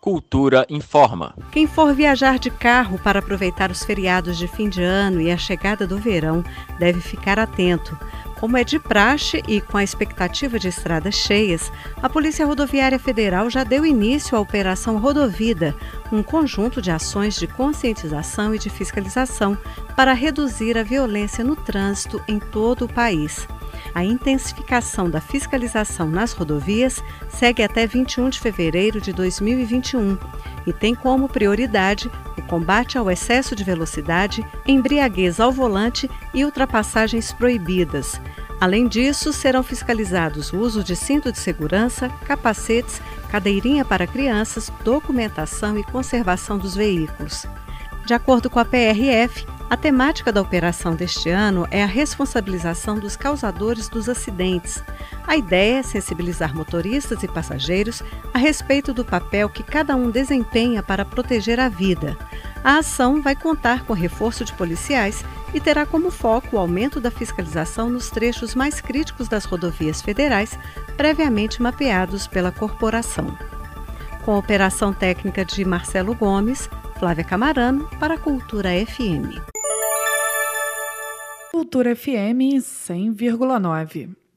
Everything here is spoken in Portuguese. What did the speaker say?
Cultura informa. Quem for viajar de carro para aproveitar os feriados de fim de ano e a chegada do verão deve ficar atento. Como é de praxe e com a expectativa de estradas cheias, a Polícia Rodoviária Federal já deu início à Operação Rodovida, um conjunto de ações de conscientização e de fiscalização para reduzir a violência no trânsito em todo o país. A intensificação da fiscalização nas rodovias segue até 21 de fevereiro de 2021 e tem como prioridade o combate ao excesso de velocidade, embriaguez ao volante e ultrapassagens proibidas. Além disso, serão fiscalizados o uso de cinto de segurança, capacetes, cadeirinha para crianças, documentação e conservação dos veículos. De acordo com a PRF, a temática da operação deste ano é a responsabilização dos causadores dos acidentes. A ideia é sensibilizar motoristas e passageiros a respeito do papel que cada um desempenha para proteger a vida. A ação vai contar com reforço de policiais e terá como foco o aumento da fiscalização nos trechos mais críticos das rodovias federais, previamente mapeados pela corporação. Com a operação técnica de Marcelo Gomes, Flávia Camarano, para a Cultura FM. Cultura FM 100,9.